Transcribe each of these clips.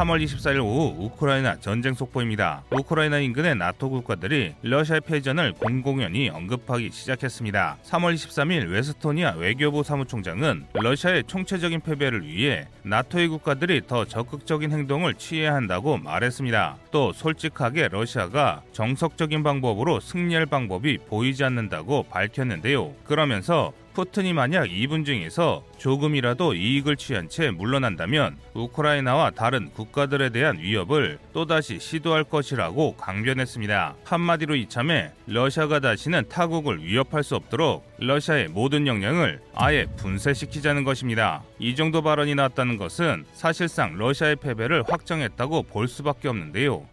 3월 24일 오후 우크라이나 전쟁 속보입니다. 우크라이나 인근의 나토 국가들이 러시아의 패전을 공공연히 언급하기 시작했습니다. 3월 23일 웨스토니아 외교부 사무총장은 러시아의 총체적인 패배를 위해 나토의 국가들이 더 적극적인 행동을 취해야 한다고 말했습니다. 또 솔직하게 러시아가 정석적인 방법으로 승리할 방법이 보이지 않는다고 밝혔는데요. 그러면서 푸틴이 만약 2분 중에서 조금이라도 이익을 취한 채 물러난다면 우크라이나와 다른 국가들에 대한 위협을 또다시 시도할 것이라고 강변했습니다. 한마디로 이참에 러시아가 다시는 타국을 위협할 수 없도록 러시아의 모든 역량을 아예 분쇄시키자는 것입니다. 이 정도 발언이 나왔다는 것은 사실상 러시아의 패배를 확정했다고 볼 수밖에 없는데요.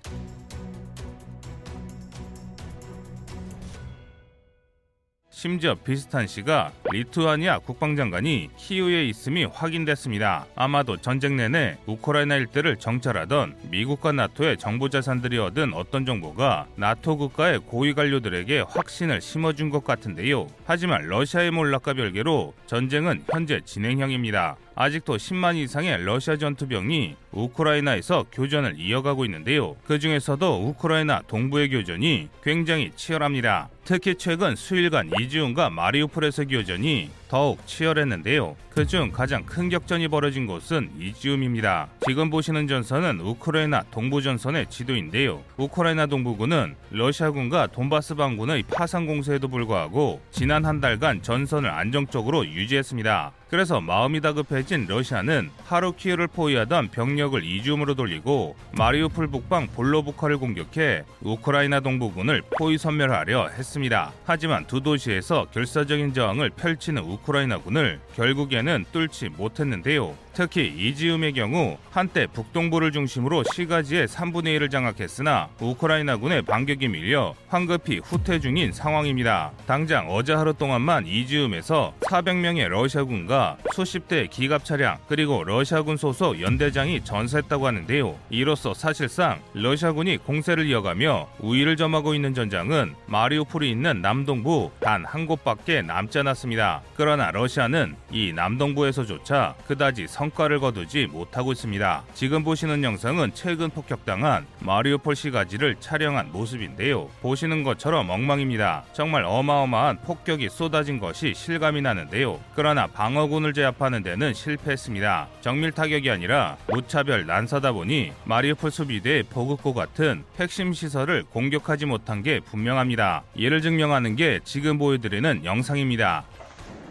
심지어 비슷한 시가 리투아니아 국방장관이 키우에 있음이 확인됐습니다. 아마도 전쟁 내내 우크라이나 일대를 정찰하던 미국과 나토의 정보 자산들이 얻은 어떤 정보가 나토 국가의 고위 관료들에게 확신을 심어준 것 같은데요. 하지만 러시아의 몰락과 별개로 전쟁은 현재 진행형입니다. 아직도 10만 이상의 러시아 전투병이 우크라이나에서 교전을 이어가고 있는데요. 그 중에서도 우크라이나 동부의 교전이 굉장히 치열합니다. 특히 최근 수일간 이지움과 마리우폴에서 교전이 더욱 치열했는데요. 그중 가장 큰 격전이 벌어진 곳은 이지움입니다. 지금 보시는 전선은 우크라이나 동부 전선의 지도인데요. 우크라이나 동부군은 러시아군과 돈바스 반군의 파상 공세에도 불구하고 지난 한 달간 전선을 안정적으로 유지했습니다. 그래서 마음이 다급해진 러시아는 하루키우를 포위하던 병력을 이지움으로 돌리고 마리우폴 북방 볼로부카를 공격해 우크라이나 동부군을 포위 섬멸하려 했습니다. 하지만 두 도시에서 결사적인 저항을 펼치는 우크라이나군을 결국에는 뚫지 못했는데요. 특히 이지움의 경우 한때 북동부를 중심으로 시가지의 3분의 1을 장악했으나 우크라이나군의 반격이 밀려 황급히 후퇴 중인 상황입니다. 당장 어제 하루 동안만 이지움에서 400명의 러시아군과 수십 대의 기갑 차량 그리고 러시아군 소속 연대장이 전사했다고 하는데요. 이로써 사실상 러시아군이 공세를 이어가며 우위를 점하고 있는 전장은 마리우폴이 있는 남동부 단 한 곳밖에 남지 않았습니다. 그러나 러시아는 이 남동 부에서조차 그다지 성과를 거두지 못하고 있습니다. 지금 보시는 영상은 최근 폭격당한 마리우폴 시가지를 촬영한 모습인데요. 보시는 것처럼 엉망입니다. 정말 어마어마한 폭격이 쏟아진 것이 실감이 나는데요. 그러나 방어군을 제압하는 데는 실패했습니다. 정밀 타격이 아니라 무차별 난사다 보니 마리우폴 수비대의 보급고 같은 핵심 시설을 공격하지 못한 게 분명합니다. 이를 증명하는 게 지금 보여드리는 영상입니다.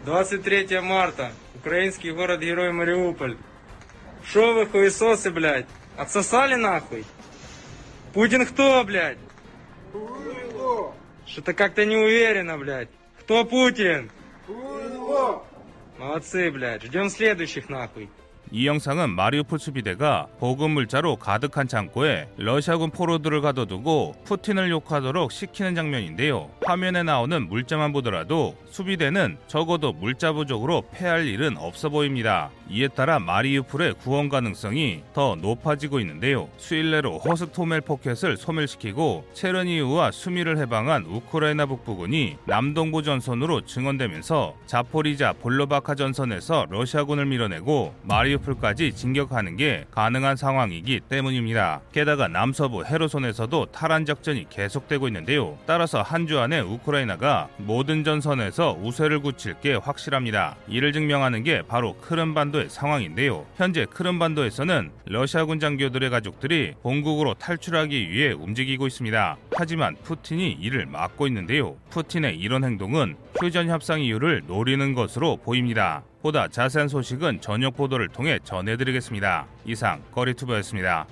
23 марта. Украинский город-герой Мариуполь. Шо вы хуесосы, блядь? Отсосали нахуй? Путин кто, блядь? Что-то как-то не уверенно, блядь. Кто Путин? Молодцы, блядь. Ждем следующих, нахуй. 이 영상은 마리우폴 수비대가 보급 물자로 가득한 창고에 러시아군 포로들을 가둬두고 푸틴을 욕하도록 시키는 장면인데요. 화면에 나오는 물자만 보더라도 수비대는 적어도 물자 부족으로 패할 일은 없어 보입니다. 이에 따라 마리우폴의 구원 가능성이 더 높아지고 있는데요. 수일 내로 허스토멜 포켓을 소멸시키고 체르니우와 수미를 해방한 우크라이나 북부군이 남동부 전선으로 증원되면서 자포리자 볼로바카 전선에서 러시아군을 밀어내고 마리우 폴까지 진격하는 게 가능한 상황이기 때문입니다. 게다가 남서부 헤르손에서도 탈환 작전이 계속되고 있는데요. 따라서 한 주 안에 우크라이나가 모든 전선에서 우세를 굳힐 게 확실합니다. 이를 증명하는 게 바로 크름반도의 상황인데요. 현재 크름반도에서는 러시아군 장교들의 가족들이 본국으로 탈출하기 위해 움직이고 있습니다. 하지만 푸틴이 이를 막고 있는데요. 푸틴의 이런 행동은 휴전 협상 이유를 노리는 것으로 보입니다. 보다 자세한 소식은 저녁 보도를 통해 전해드리겠습니다. 이상 거리투버였습니다.